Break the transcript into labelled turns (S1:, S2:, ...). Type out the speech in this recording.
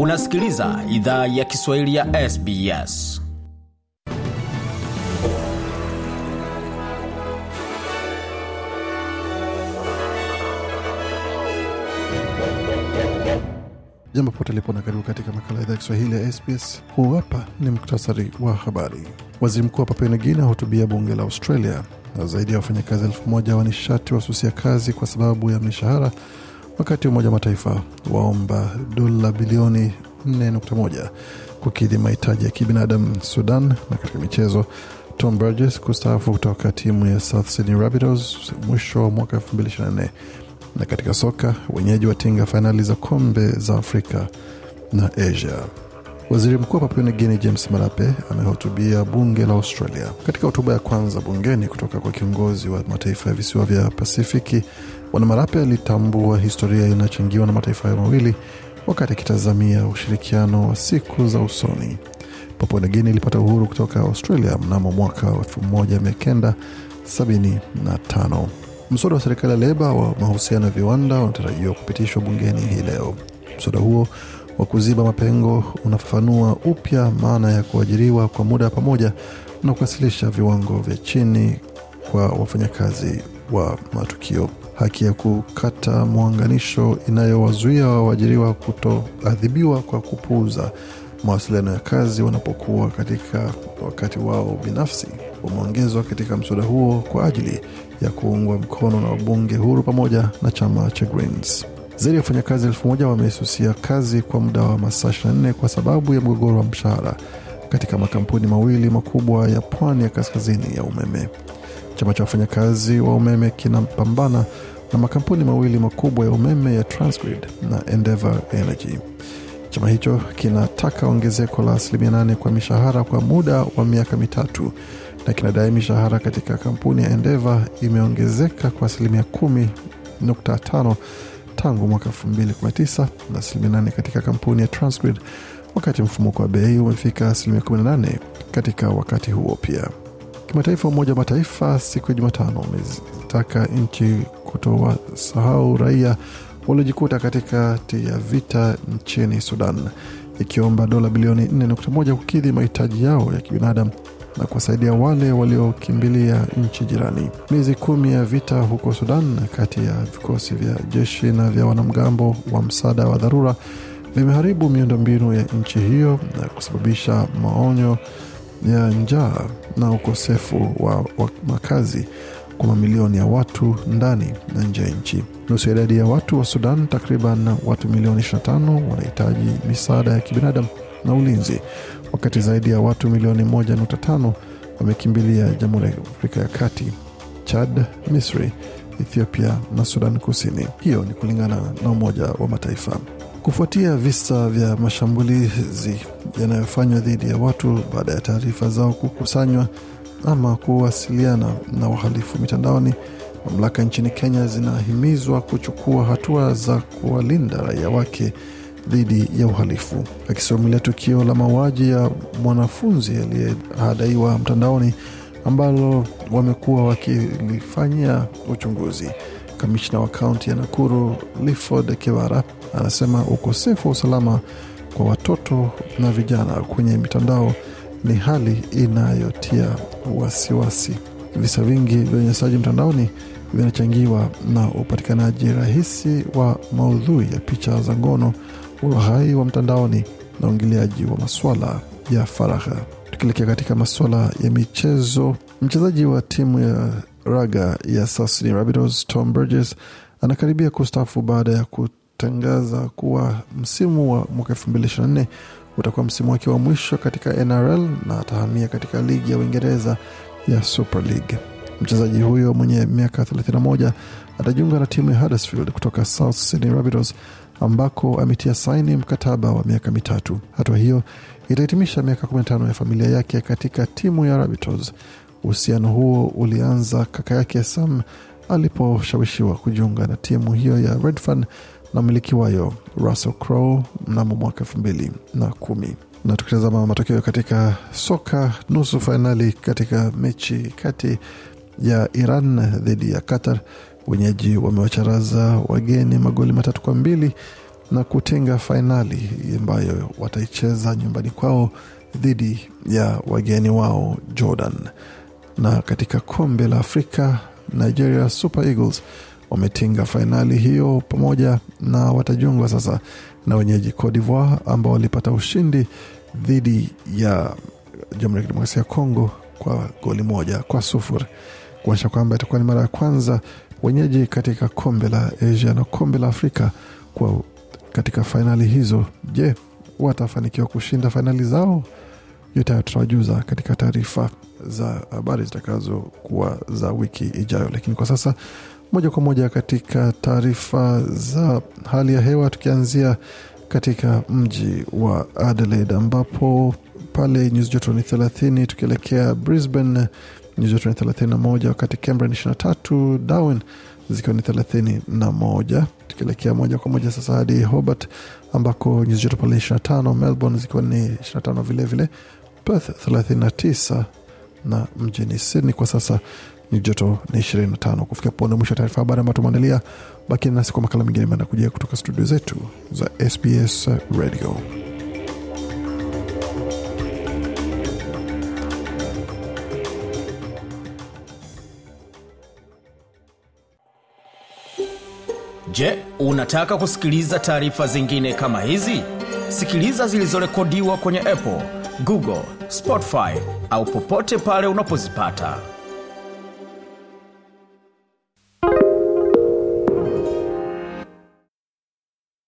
S1: Unasikiliza idhaa ya Kiswahili ya SBS.
S2: Jambo pote lipo na karibu katika makala idhaa ya Kiswahili ya SBS. Huu hapa ni muktasari wa habari. Waziri mkuu wa Papua New ahutubia bunge la Australia, na zaidi ya wafanyakazi elfu moja wa nishati wasusia kazi kwa sababu ya mishahara, wakati Umoja wa Mataifa waomba dola bilioni 4.1 kukidhi mahitaji ya kibinadamu Sudan. Na katika michezo, Tom Burgess kustaafu kutoka timu ya South Sydney Rabbitohs mwisho wa mwaka 2024 na katika soka wenyeji watinga fainali za kombe za Afrika na Asia. Waziri mkuu wa Papua New Guinea James Marape amehutubia bunge la Australia. Katika hotuba ya kwanza bungeni kutoka kwa kiongozi wa mataifa ya visiwa vya Pasifiki, Bwana Marape alitambua historia inayochangiwa na mataifa hayo mawili wakati akitazamia ushirikiano wa siku za usoni. Papua Guinea ilipata uhuru kutoka Australia mnamo mwaka wa 1975. Mswada wa serikali ya Leba wa mahusiano ya viwanda unatarajiwa kupitishwa bungeni hii leo. Mswada huo wa kuziba mapengo unafafanua upya maana ya kuajiriwa kwa muda pamoja na kuwasilisha viwango vya chini kwa wafanyakazi wa matukio, haki ya kukata mwanganisho inayowazuia waajiriwa kutoadhibiwa kwa kupuuza mawasiliano ya kazi wanapokuwa katika wakati wao binafsi umeongezwa katika mswada huo kwa ajili ya kuungwa mkono na wabunge huru pamoja na chama cha Greens. Zaidi ya wafanyakazi elfu moja wamesusia kazi kwa muda wa masaa 24 kwa sababu ya mgogoro wa mshahara katika makampuni mawili makubwa ya pwani ya kaskazini ya umeme. Chama cha wafanyakazi wa umeme kinapambana na makampuni mawili makubwa ya umeme ya Transgrid na Endeavour Energy. Chama hicho kinataka ongezeko la asilimia nane kwa mishahara kwa muda wa miaka mitatu na kinadai mishahara katika kampuni ya Endeavour imeongezeka kwa asilimia kumi nukta tano tangu mwaka elfu mbili kumi na tisa na asilimia nane katika kampuni ya Transgrid, wakati mfumuko wa bei umefika asilimia kumi na nane katika wakati huo pia. Kimataifa, Umoja wa Mataifa siku ya Jumatano umezitaka nchi kutowasahau raia waliojikuta katikati ya vita nchini Sudan, ikiomba dola bilioni 4.1 kukidhi mahitaji yao ya kibinadamu na kuwasaidia wale waliokimbilia nchi jirani. Miezi kumi ya vita huko Sudan kati ya vikosi vya jeshi na vya wanamgambo wa msaada wa dharura vimeharibu miundombinu ya nchi hiyo na kusababisha maonyo ya njaa na ukosefu wa, wa makazi kwa mamilioni ya watu ndani na nje ya nchi. Nusu ya idadi ya watu wa Sudan, takriban watu milioni 25 wanahitaji misaada ya kibinadamu na ulinzi, wakati zaidi ya watu milioni 1.5 wamekimbilia Jamhuri ya Afrika ya Kati, Chad, Misri, Ethiopia na Sudan Kusini. Hiyo ni kulingana na Umoja wa Mataifa. Kufuatia visa vya mashambulizi yanayofanywa dhidi ya watu baada ya taarifa zao kukusanywa ama kuwasiliana na wahalifu mitandaoni, mamlaka nchini Kenya zinahimizwa kuchukua hatua za kuwalinda raia wake dhidi ya uhalifu. Akisomelia tukio la mauaji ya mwanafunzi aliyehadaiwa mtandaoni ambalo wamekuwa wakilifanyia uchunguzi, kamishna wa kaunti ya Nakuru Clifford Kivara anasema ukosefu wa usalama kwa watoto na vijana kwenye mitandao ni hali inayotia wasiwasi. Visa vingi vya unyanyasaji mtandaoni vinachangiwa na upatikanaji rahisi wa maudhui ya picha za ngono, ulaghai wa mtandaoni na uingiliaji wa maswala ya faragha. Tukielekea katika maswala ya michezo, mchezaji wa timu ya raga ya Sydney Rabbitohs Tom Burgess anakaribia kustaafu baada ya kutangaza kuwa msimu wa mwaka 2024 utakuwa msimu wake wa mwisho katika NRL na atahamia katika ligi ya Uingereza ya Super League. Mchezaji huyo mwenye miaka 31 atajiunga na timu ya Huddersfield kutoka South Sydney Rabbitohs ambako ametia saini mkataba wa miaka mitatu. Hatua hiyo itahitimisha miaka 15 ya familia yake katika timu ya Rabbitohs. Uhusiano huo ulianza kaka yake Sam aliposhawishiwa kujiunga na timu hiyo ya Redfern na mmiliki wayo Russell Crowe mnamo mwaka elfu mbili na kumi. Na tukitazama matokeo katika soka, nusu fainali katika mechi kati ya Iran dhidi ya Qatar, wenyeji wamewacharaza wageni magoli matatu kwa mbili na kutinga fainali ambayo wataicheza nyumbani kwao dhidi ya wageni wao Jordan. Na katika kombe la Afrika, Nigeria Super Eagles wametinga fainali hiyo pamoja na watajungwa sasa na wenyeji Cote d'Ivoire ambao walipata ushindi dhidi ya Jamhuri ya Kidemokrasia ya Kongo kwa goli moja kwa sufuri kuonyesha kwamba itakuwa ni mara ya kwanza wenyeji katika kombe la Asia na kombe la Afrika kwa katika fainali hizo. Je, watafanikiwa kushinda fainali zao? Yote hayo tutawajuza katika taarifa za habari zitakazokuwa za wiki ijayo, lakini kwa sasa moja kwa moja katika taarifa za hali ya hewa, tukianzia katika mji wa Adelaide ambapo pale nyuzi joto ni thelathini, tukielekea Brisbane nyuzi joto ni thelathini na moja wakati Canberra ni ishirini na tatu Darwin zikiwa ni thelathini na moja. Tukielekea moja kwa moja sasa hadi Hobart ambako nyuzi joto pale ishirini na tano Melbourne zikiwa ni ishirini na tano vilevile Perth thelathini na tisa na mjini Sydney kwa sasa ni joto ni 25. Kufikia punde mwisho wa taarifa habari ambayo tumeandalia. Bakini nasi kwa makala mengine manakujia kutoka studio zetu za SBS Radio.
S1: Je, unataka kusikiliza taarifa zingine kama hizi? Sikiliza zilizorekodiwa kwenye Apple, Google, Spotify au popote pale unapozipata.